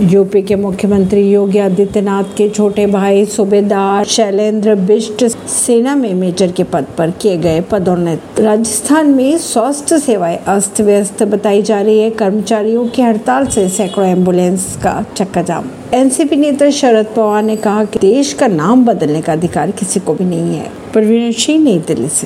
UP के मुख्यमंत्री योगी आदित्यनाथ के छोटे भाई सूबेदार शैलेंद्र बिष्ट सेना में मेजर के पद पर किए गए पदोन्नत। राजस्थान में स्वास्थ्य सेवाएँ अस्त व्यस्त बताई जा रही है। कर्मचारियों की हड़ताल से सैकड़ों एंबुलेंस का चक्का जाम एनसीपी नेता शरद पवार ने कहा कि देश का नाम बदलने का अधिकार किसी को भी नहीं है। परवीन सिंह नई दिल्ली से।